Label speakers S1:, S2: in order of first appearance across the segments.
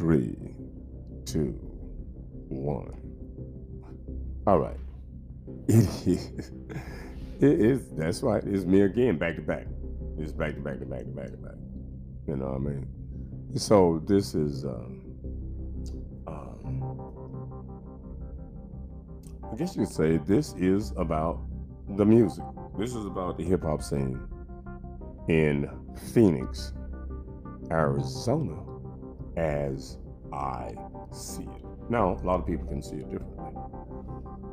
S1: three, two, one. All right. It is. It is. That's right. It's me again, back to back. It's back to back to back to back to back. You know what I mean? So this is. Um, um, I guess you could say this is about the music. This is about the hip hop scene in Phoenix, Arizona, as I see it. Now, a lot of people can see it differently.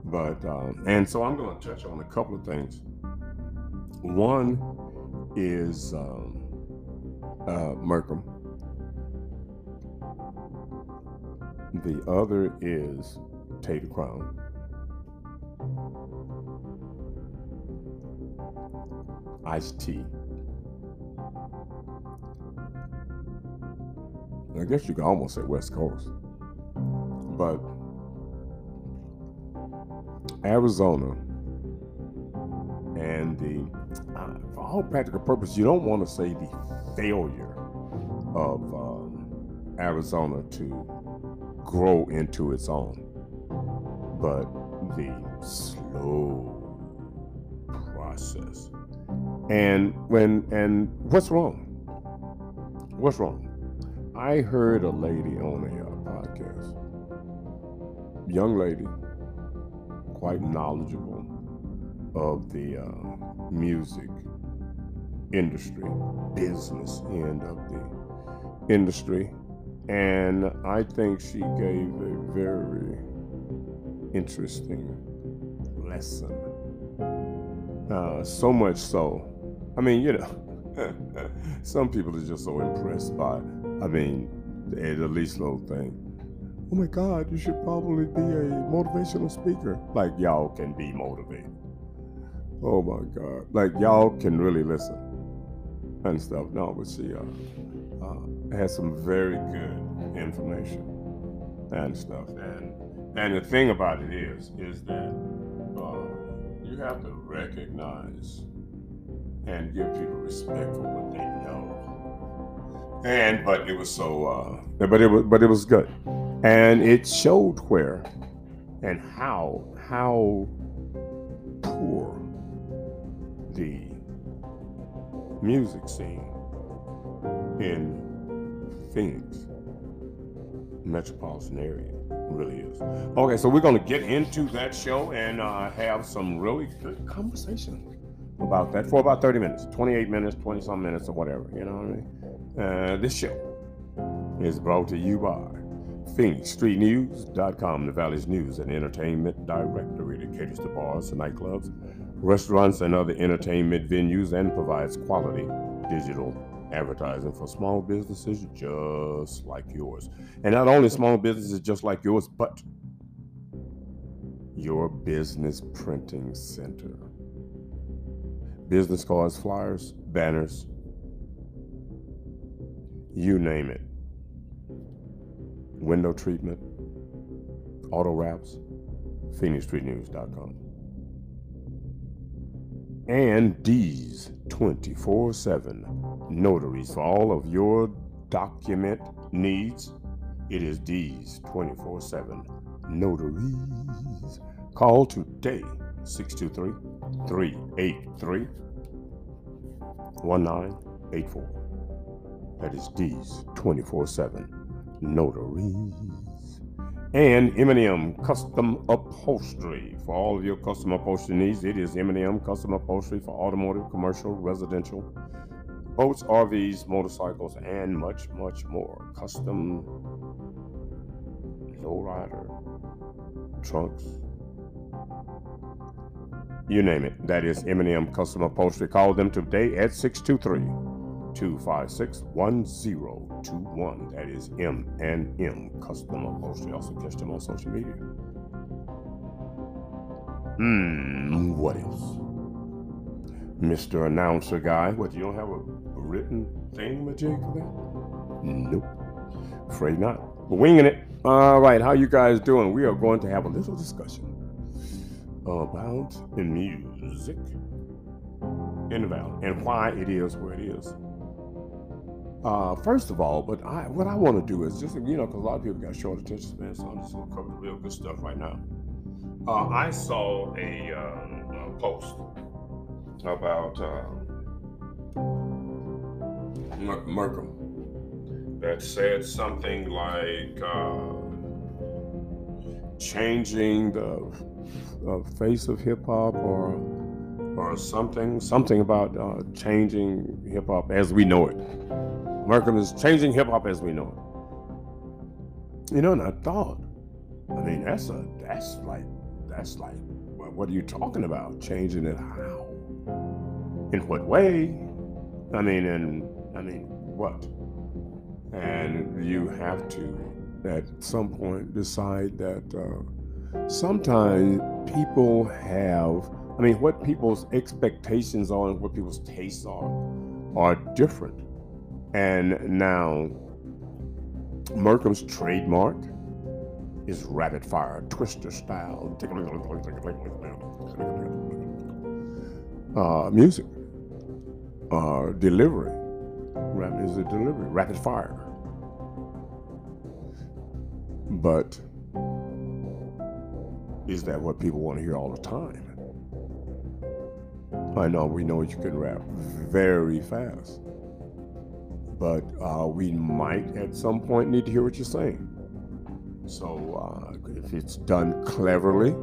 S1: But, um, and so I'm going to touch on a couple of things. One is um, uh, Merkham, the other is Tater Crown. Ice T. I guess you could almost say West Coast. But Arizona and the, uh, for all practical purposes, you don't want to say the failure of um, Arizona to grow into its own, but the slow process. And when and what's wrong? What's wrong? I heard a lady on a uh, podcast, young lady, quite knowledgeable of the uh, music industry, business end of the industry. And I think she gave a very interesting lesson. Uh, so much so, I mean, you know, some people are just so impressed by, I mean, the, least little thing oh my God, you should probably be a motivational speaker. Like y'all can be motivated. Oh my God. Like y'all can really listen and stuff. No, but she uh, uh, has some very good information and stuff. And and the thing about it is, is that uh, you have to recognize and give people respect for what they know. And but it was so, uh, but it was, but it was good and it showed where and how how poor the music scene in Phoenix metropolitan area really is. Okay, so we're going to get into that show and uh, have some really good conversation about that for about 30 minutes, 28 minutes, 20 some minutes, or whatever. You know what I mean? Uh, this show is brought to you by PhoenixStreetNews.com, the Valley's news and entertainment directory that caters to bars nightclubs, restaurants, and other entertainment venues and provides quality digital advertising for small businesses just like yours. And not only small businesses just like yours, but your business printing center. Business cards, flyers, banners, you name it window treatment, auto wraps, PhoenixStreetNews.com. And D's 24 7 notaries for all of your document needs. It is D's 24 7 notaries. Call today 623 383 1984. That is D's 24 7 notaries. And M&M Custom Upholstery. For all of your custom upholstery needs, it is M&M Custom Upholstery for automotive, commercial, residential, boats, RVs, motorcycles, and much, much more. Custom lowrider, trunks, you name it. That is M&M Custom Upholstery. Call them today at 623- 256 1021. That is M and M Custom Upholstery. Also catch them on social media. Hmm, what else? Mr. Announcer Guy. What, you don't have a, written thing, Majig, for that? Nope. Afraid not. We're winging it. All right, how you guys doing? We are going to have a little discussion about music in the valley and why it is where it is. Uh, first of all, but I, what I want to do is just you know because a lot of people got short attention span, so I'm just gonna cover the real good stuff right now. Uh, I saw a, um, a post about uh, Malcolm that said something like uh, changing the face of hip hop or or something something about uh, changing hip hop as we know it. Malcolm is changing hip hop as we know it. You know, and I thought, I mean, that's a that's like that's like what are you talking about? Changing it how? In what way? I mean, and I mean, what? And you have to, at some point, decide that uh, sometimes people have, I mean, what people's expectations are and what people's tastes are are different. And now, Malcolm's trademark is rapid fire, twister style uh, music, uh, delivery. Rapid is a delivery, rapid fire. But is that what people want to hear all the time? I know we know you can rap very fast, but uh, we might at some point need to hear what you're saying. So uh, if it's done cleverly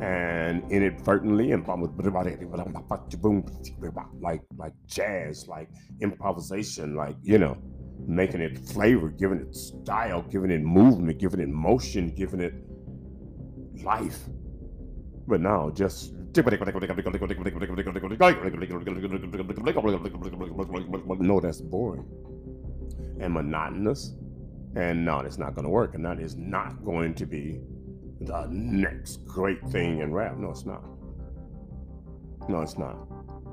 S1: and inadvertently and like like jazz, like improvisation, like you know, making it flavor, giving it style, giving it movement, giving it motion, giving it life. But now just no, that's boring and monotonous and no, it's not going to work. And that is not going to be the next great thing in rap. No, it's not. No, it's not.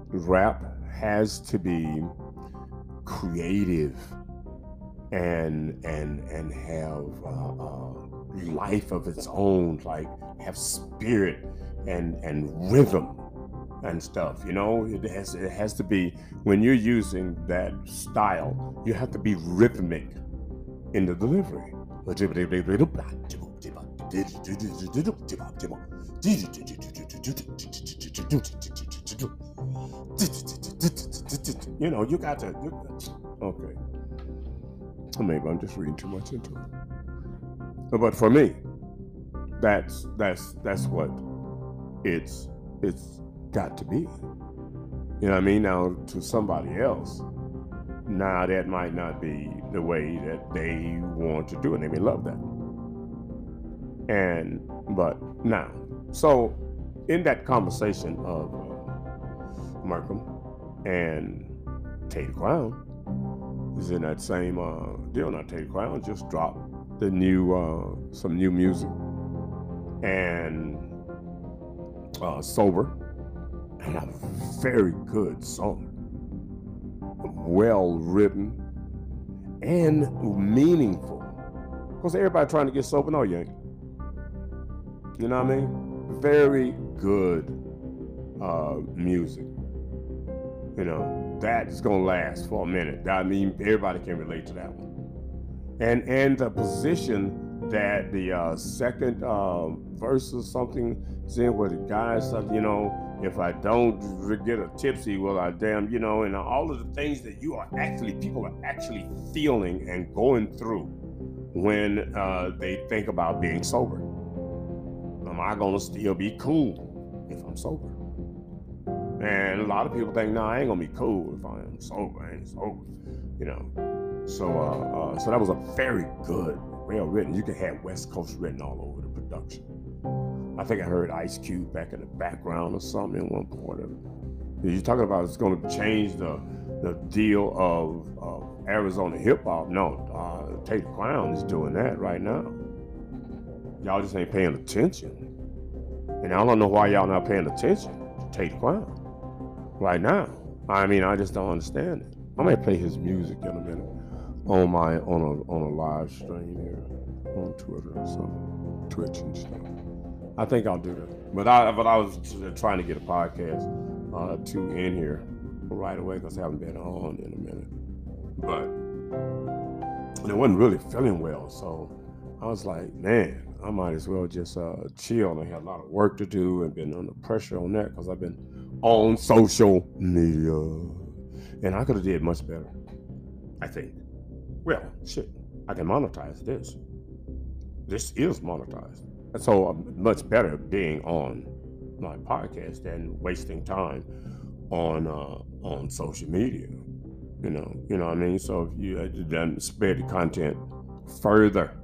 S1: Rap has to be creative and and and have uh, uh, life of its own, like have spirit and and rhythm and stuff. You know, it has it has to be when you're using that style, you have to be rhythmic in the delivery. You know, you got to. Okay. Maybe I'm just reading too much into it. But for me, that's that's that's what it's it's got to be. You know what I mean? Now to somebody else, now that might not be the way that they want to do it. They may love that. And but now, so in that conversation of uh, Malcolm and Taty Crown is in that same uh, deal. Now Taty Crown just dropped the new uh, some new music and uh, sober and a very good song well written, and meaningful. Because everybody trying to get sober, no, you ain't. You know what I mean? Very good uh, music. You know, that is gonna last for a minute. I mean, everybody can relate to that one. And and the position that the uh, second uh, verse or something is in where the guy said, you know, if I don't get a tipsy, well, I damn, you know, and all of the things that you are actually, people are actually feeling and going through when uh, they think about being sober. Am I going to still be cool if I'm sober? And a lot of people think, no, I ain't gonna be cool if I am sober. I ain't sober, you know. So, uh, uh, so that was a very good, well written. You can have West Coast written all over the production. I think I heard Ice Cube back in the background or something in one point of it. You're talking about it's going to change the the deal of, of Arizona hip hop. No, uh, Taty Crown is doing that right now. Y'all just ain't paying attention. And I don't know why y'all not paying attention to Taty Crown right now. I mean, I just don't understand it. I might play his music in a minute on my on a on a live stream here on Twitter or something, Twitch and stuff. I think I'll do that. But I but I was trying to get a podcast uh, to in here right away because I haven't been on in a minute. but I wasn't really feeling well. So I was like, man, I might as well just uh, chill. I had a lot of work to do and been under pressure on that because I've been on social media, and I could have did much better. I think. Well, shit, I can monetize this. This is monetized, and so I'm much better being on my podcast than wasting time on uh, on social media. You know, you know what I mean. So if you uh, then spread the content further,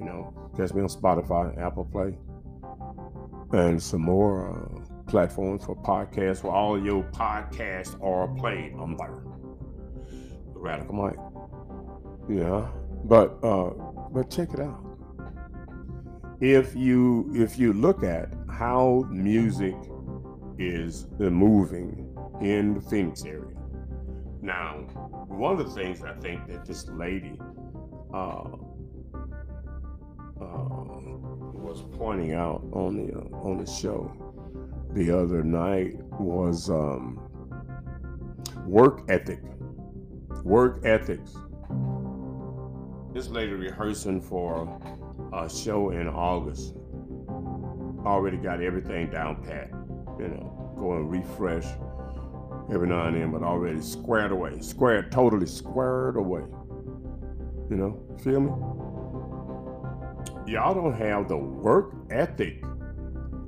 S1: you know, catch me on Spotify, Apple Play, and some more uh, platforms for podcasts where all your podcasts are played. I'm there. The Radical Mike. Yeah, but uh, but check it out. If you if you look at how music is moving in the Phoenix area. Now, one of the things I think that this lady uh, uh, was pointing out on the uh, on the show the other night was um, work ethic. Work ethics. This lady rehearsing for a show in August. Already got everything down pat. You know, go and refresh every now and then, but already squared away. Squared, totally squared away. You know, feel me? Y'all don't have the work ethic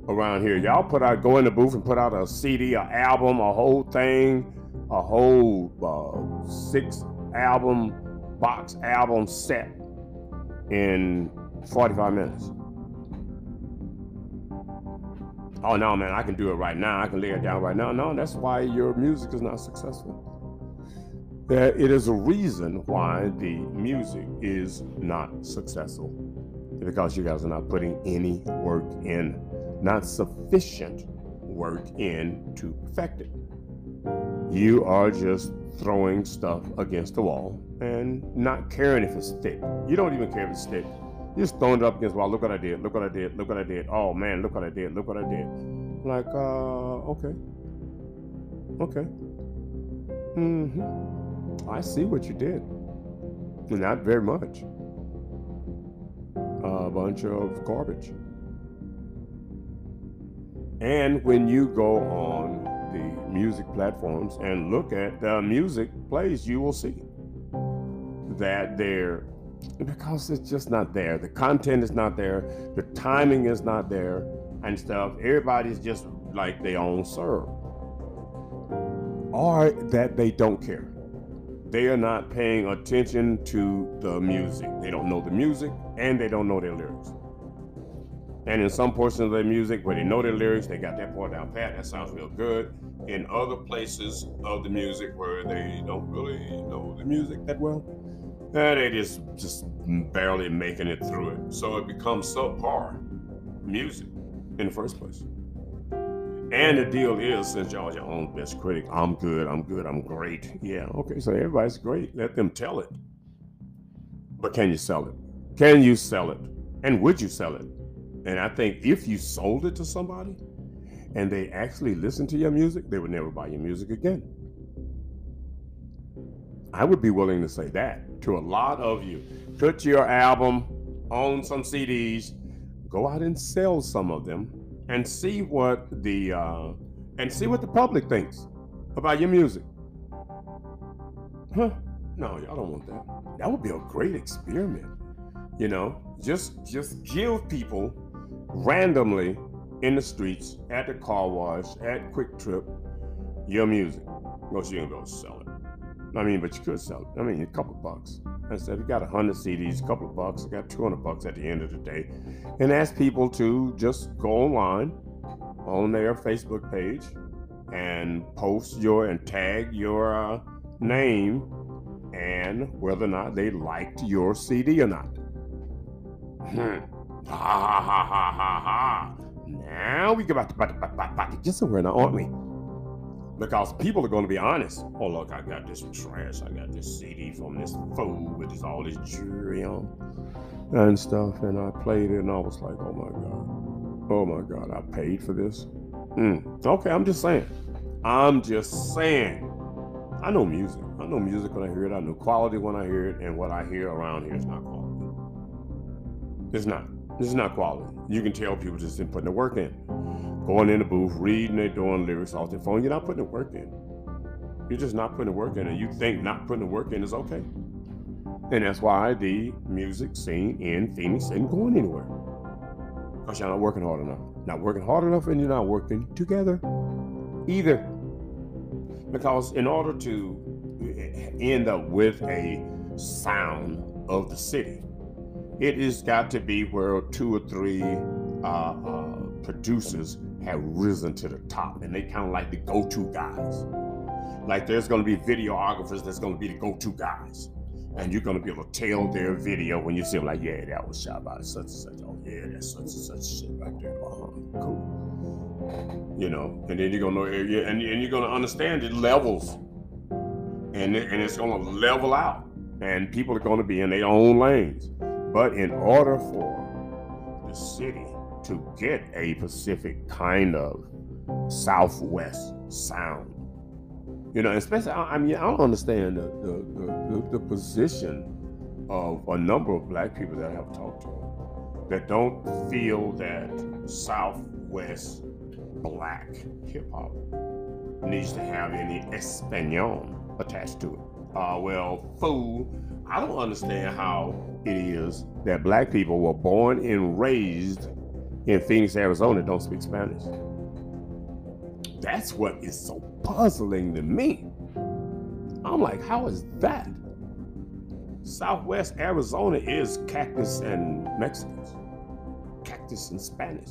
S1: around here. Y'all put out, go in the booth and put out a CD, a album, a whole thing, a whole uh, six album, box album set in 45 minutes. Oh no, man, I can do it right now. I can lay it down right now. No, that's why your music is not successful. There, it is a reason why the music is not successful because you guys are not putting any work in, not sufficient work in to perfect it. You are just throwing stuff against the wall and not caring if it's thick. You don't even care if it's thick. You're just throwing it up against the wall. Look what I did. Look what I did. Look what I did. Oh man, look what I did. Look what I did. Like, uh, okay. Okay. Mm-hmm. I see what you did. Not very much a bunch of garbage. And when you go on the music platforms and look at the music plays, you will see that they're because it's just not there. The content is not there. The timing is not there and stuff. Everybody's just like they own serve. Or that they don't care they are not paying attention to the music. They don't know the music and they don't know their lyrics. And in some portions of their music where they know their lyrics, they got that part down pat. That sounds real good. In other places of the music where they don't really know the music that well, eh, they just just barely making it through it. So it becomes subpar music in the first place. And the deal is, since y'all your own best critic, I'm good, I'm good, I'm great. Yeah, okay, so everybody's great. Let them tell it. But can you sell it? Can you sell it? And would you sell it? And I think if you sold it to somebody and they actually listened to your music, they would never buy your music again. I would be willing to say that to a lot of you. Put your album on some CDs, go out and sell some of them and see what the uh, and see what the public thinks about your music. Huh? No, y'all don't want that. That would be a great experiment. You know, just just give people randomly in the streets, at the car wash, at QuikTrip, your music. No, you ain't gonna sell it. I mean, but you could sell it. I mean, a couple bucks. I said, you got 100 CDs, a couple of bucks, I got 200 bucks at the end of the day. And ask people to just go online on their Facebook page and post your and tag your uh, name and whether or not they liked your CD or not. Hmm. Ha ha ha ha ha ha. Now we get back to, back, back, back, back to just somewhere now, aren't we? because people are going to be honest. Oh, look, I got this trash. I got this CD from this fool with this, all this jewelry on and stuff. And I played it and I was like, oh my God. Oh my God, I paid for this. Mm. Okay, I'm just saying. I'm just saying. I know music. I know music when I hear it. I know quality when I hear it, and what I hear around here is not quality. It's not. It's not quality. You can tell people just didn't put the work in. Going in the booth, reading, they doing lyrics off their phone. You're not putting the work in. You're just not putting the work in, and you think not putting the work in is okay. And that's why the music scene in Phoenix isn't going anywhere. Because you're not working hard enough. Not working hard enough, and you're not working together either. Because in order to eh, end up with a sound of the city, it has got to be where two or three uh, uh, producers have risen to the top and they kind of like the go-to guys. Like there's going to be videographers that's going to be the go-to guys. And you're going to be able to tell their video when you see them like, yeah, that was shot by such and such. Oh, yeah, that's such and such shit right there. Uh-huh, cool. You know, and then you're going to know, and, and you're going to understand the levels. And, and it's going to level out. And people are going to be in their own lanes. But in order for the city to get a Pacific kind of Southwest sound, you know, especially, I mean, I don't understand the, the, the, the position of a number of black people that I have talked to that don't feel that Southwest black hip hop needs to have any Espanol attached to it. Uh, well, fool, I don't understand how it is that black people were born and raised in Phoenix, Arizona, don't speak Spanish. That's what is so puzzling to me. I'm like, how is that? Southwest Arizona is cactus and Mexicans, cactus and Spanish.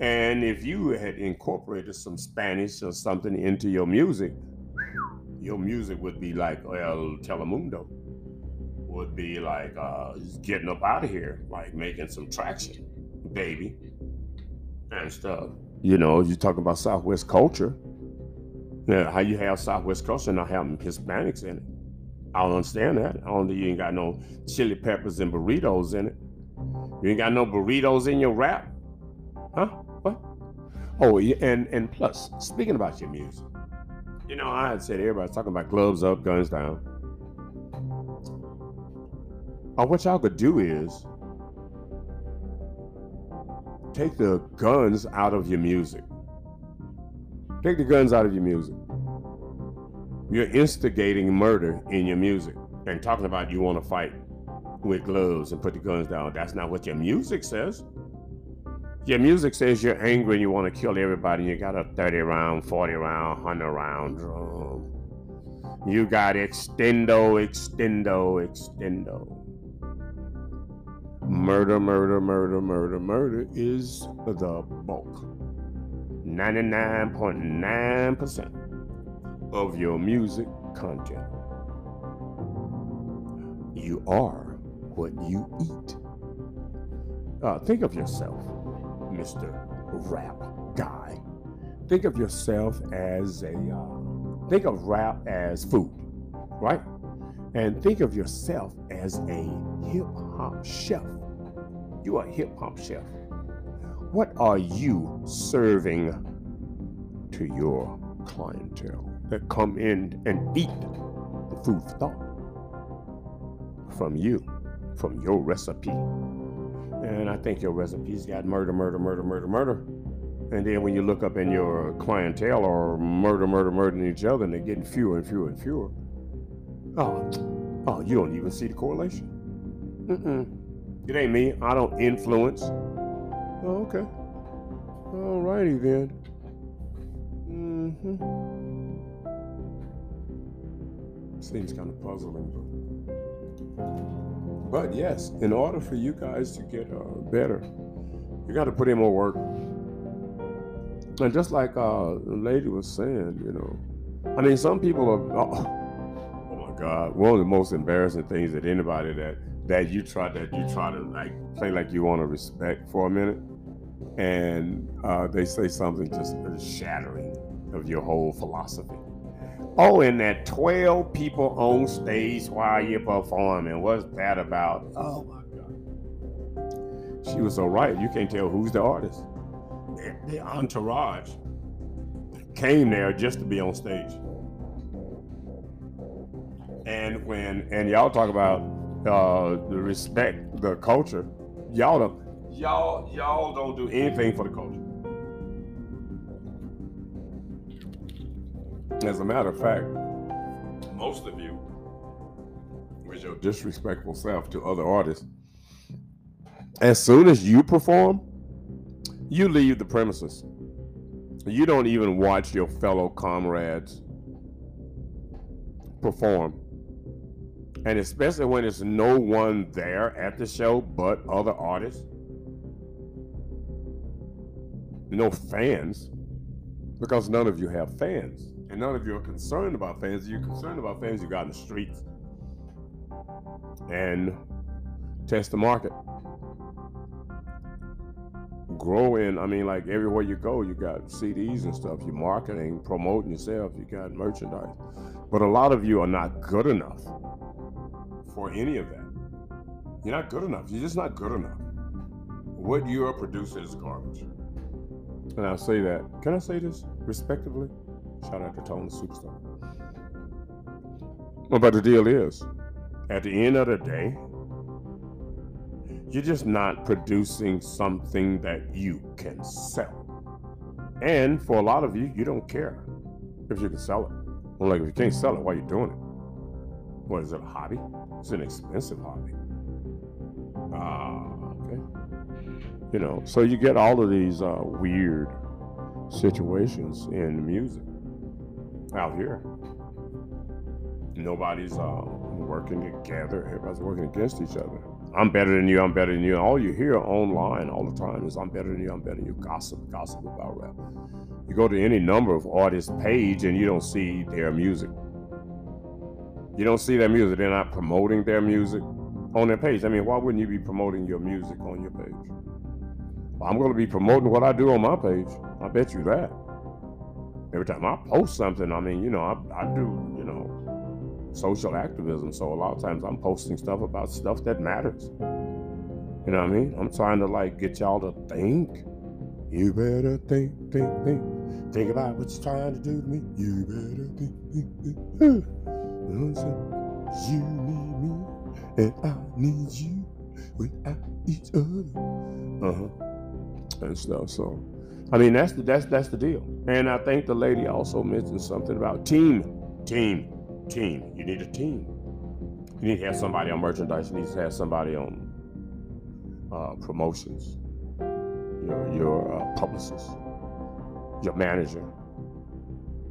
S1: And if you had incorporated some Spanish or something into your music, your music would be like El Telemundo would be like uh, getting up out of here, like making some traction, baby, and stuff. You know, you talking about Southwest culture. Yeah, how you have Southwest culture not having Hispanics in it. I don't understand that. I don't think you ain't got no chili peppers and burritos in it. You ain't got no burritos in your rap. Huh? What? Oh, and and plus, speaking about your music, you know, I had said everybody's talking about gloves up, guns down. Or what y'all could do is take the guns out of your music. Take the guns out of your music. You're instigating murder in your music and talking about you want to fight with gloves and put the guns down. That's not what your music says. Your music says you're angry and you want to kill everybody. You got a 30 round, 40 round, 100 round drum. You got extendo, extendo, extendo murder, murder, murder, murder, murder is the bulk. 99.9% of your music content. You are what you eat. Uh, think of yourself, Mr. Rap Guy. Think of yourself as a, uh, think of rap as food, right? And think of yourself as a hip hop chef. You are a hip hop chef. What are you serving to your clientele that come in and eat the food thought from you, from your recipe? And I think your recipe's got murder, murder, murder, murder, murder. And then when you look up in your clientele or murder, murder, murdering each other, and they're getting fewer and fewer and fewer. Oh, oh, you don't even see the correlation. Mm-mm. It ain't me. I don't influence. Oh, okay. All righty then. Mm-hmm. Seems kind of puzzling, but but yes, in order for you guys to get uh, better, you got to put in more work. And just like uh, the lady was saying, you know, I mean, some people are. Oh, oh my God! One of the most embarrassing things that anybody that that you try that you try to like play like you want to respect for a minute, and uh, they say something just shattering of your whole philosophy. Oh, and that 12 people on stage while you're performing, what's that about? Oh my God. She was so right. You can't tell who's the artist. The entourage came there just to be on stage. And when and y'all talk about uh, respect, the culture, y'all don't y'all y'all don't do anything for the culture. As a matter of fact, most of you, with your disrespectful self to other artists, as soon as you perform, you leave the premises. You don't even watch your fellow comrades perform. And especially when there's no one there at the show but other artists, no fans, because none of you have fans. And none of you are concerned about fans. You're concerned about fans you got in the streets. And test the market growing. I mean, like everywhere you go, you got CDs and stuff. You're marketing, promoting yourself. You got merchandise. But a lot of you are not good enough for any of that. You're not good enough. You're just not good enough. What you are producing is garbage. And I'll say that. Can I say this respectively? Shout out to Tone the Superstar. But the deal is, at the end of the day, you're just not producing something that you can sell. And for a lot of you, you don't care if you can sell it. Well, like if you can't sell it, why are you doing it? What is it, a hobby? It's an expensive hobby. Ah, okay. You know, so you get all of these uh, weird situations in music out here. Nobody's uh, working together. Everybody's working against each other. I'm better than you, I'm better than you. All you hear online all the time is I'm better than you, I'm better than you. Gossip, gossip about rap. You go to any number of artists' page and you don't see their music. You don't see their music. They're not promoting their music on their page. I mean, why wouldn't you be promoting your music on your page? Well, I'm going to be promoting what I do on my page. I bet you that. Every time I post something, I mean, you know, I, I do, you know, social activism. So a lot of times I'm posting stuff about stuff that matters. You know what I mean? I'm trying to like get y'all to think. You better think, think, think. Think about what you're trying to do to me. You better think, think, think. You need me, and I need you without each other. Uh huh. And stuff. So, I mean, that's the that's that's the deal. And I think the lady also mentioned something about team, team team. You need a team. You need to have somebody on merchandise. You need to have somebody on uh, promotions. Your your uh, publicist, your manager,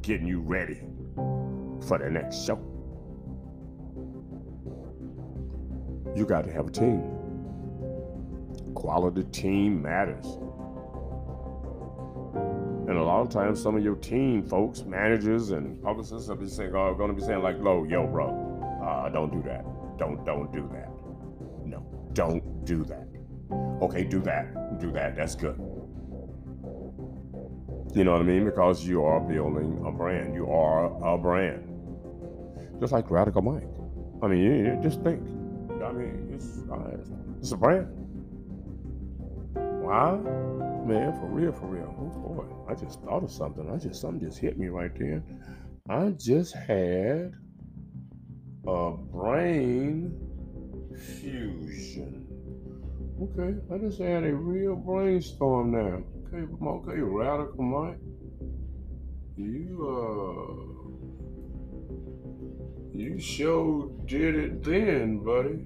S1: getting you ready for the next show. You got to have a team. Quality team matters. And a lot of times, some of your team folks, managers and publicists, will be saying, are going to be saying like, "Low, yo, bro, uh, don't do that. Don't, don't do that. No, don't do that. Okay, do that. Do that. That's good. You know what I mean? Because you are building a brand. You are a brand. Just like Radical Mike. I mean, you, just think. I mean, it's, it's a brand. Why? Man, for real, for real. Oh boy, I just thought of something. I just something just hit me right there. I just had a brain fusion. Okay, I just had a real brainstorm now. Okay, okay, radical Mike. You uh you sure did it then, buddy.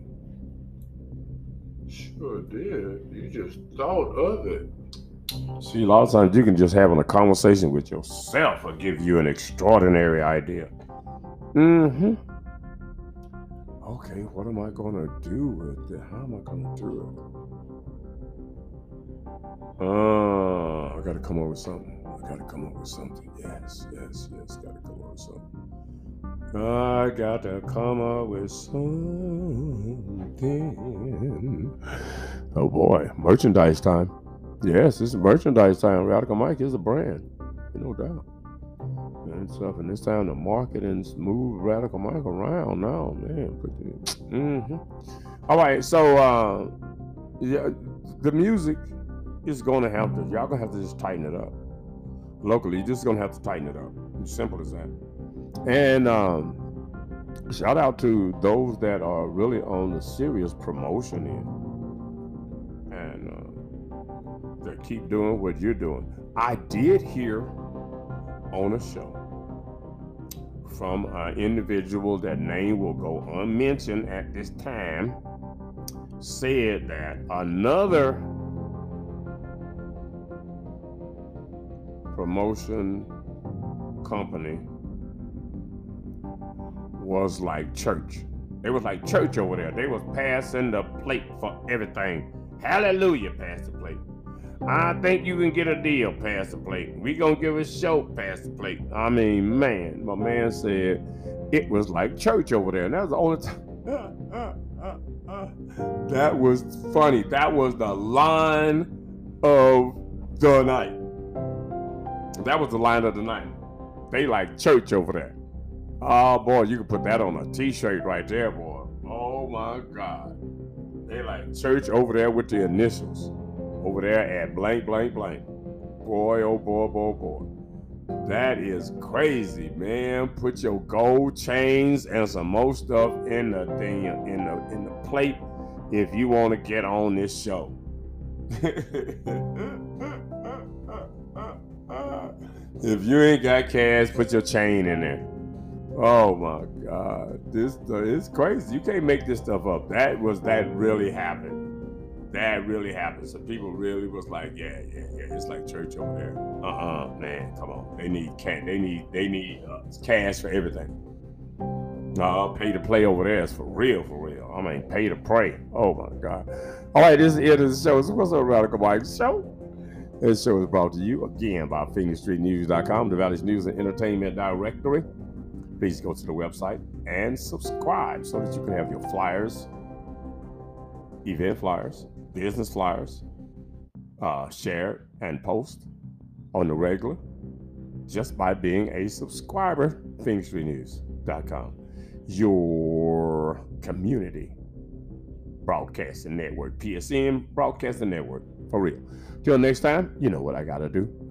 S1: Sure did. You just thought of it. See, a lot of times you can just having a conversation with yourself will give you an extraordinary idea. Mm-hmm. Okay, what am I gonna do with it? How am I gonna do it? Uh, I gotta come up with something. I gotta come up with something. Yes, yes, yes, gotta come up with something. I got to come up with something. Oh boy, merchandise time. Yes, it's merchandise time. Radical Mike is a brand, no doubt. And stuff, and it's time to market and move Radical Mike around now, man. Mm-hmm. All right, so uh, yeah, the music is going to have to. Y'all gonna have to just tighten it up. Locally, you're just gonna have to tighten it up. As simple as that. And um, shout out to those that are really on the serious promotion end and uh, that keep doing what you're doing. I did hear on a show from an individual that name will go unmentioned at this time said that another promotion company was like church. It was like church over there. They was passing the plate for everything. Hallelujah, pass the plate. I think you can get a deal, pass the plate. We gonna give a show, pass the plate. I mean, man, my man said it was like church over there. And that was the only time. that was funny. That was the line of the night. That was the line of the night. They like church over there. Oh boy, you can put that on a t-shirt right there, boy. Oh my God. They like church over there with the initials. Over there at blank, blank, blank. Boy, oh boy, boy, boy. That is crazy, man. Put your gold chains and some more stuff in the thing in the in the plate if you want to get on this show. if you ain't got cash, put your chain in there. Oh my God, this is crazy. You can't make this stuff up. That was that really happened. That really happened. So people really was like, yeah, yeah, yeah. It's like church over there. Uh uh-uh, uh man, come on. They need cash. They need they need uh, cash for everything. No, pay to play over there is for real, for real. I mean, pay to pray. Oh my God. All right, this is it. the show. What's up, Radical Mike Show? This show is brought to you again by PhoenixStreetNews.com, the Valley's News and Entertainment Directory please go to the website and subscribe so that you can have your flyers, event flyers, business flyers, uh, share and post on the regular just by being a subscriber. PhoenixStreetNews.com, your community broadcasting network, PSN broadcasting network, for real. Till next time, you know what I gotta do.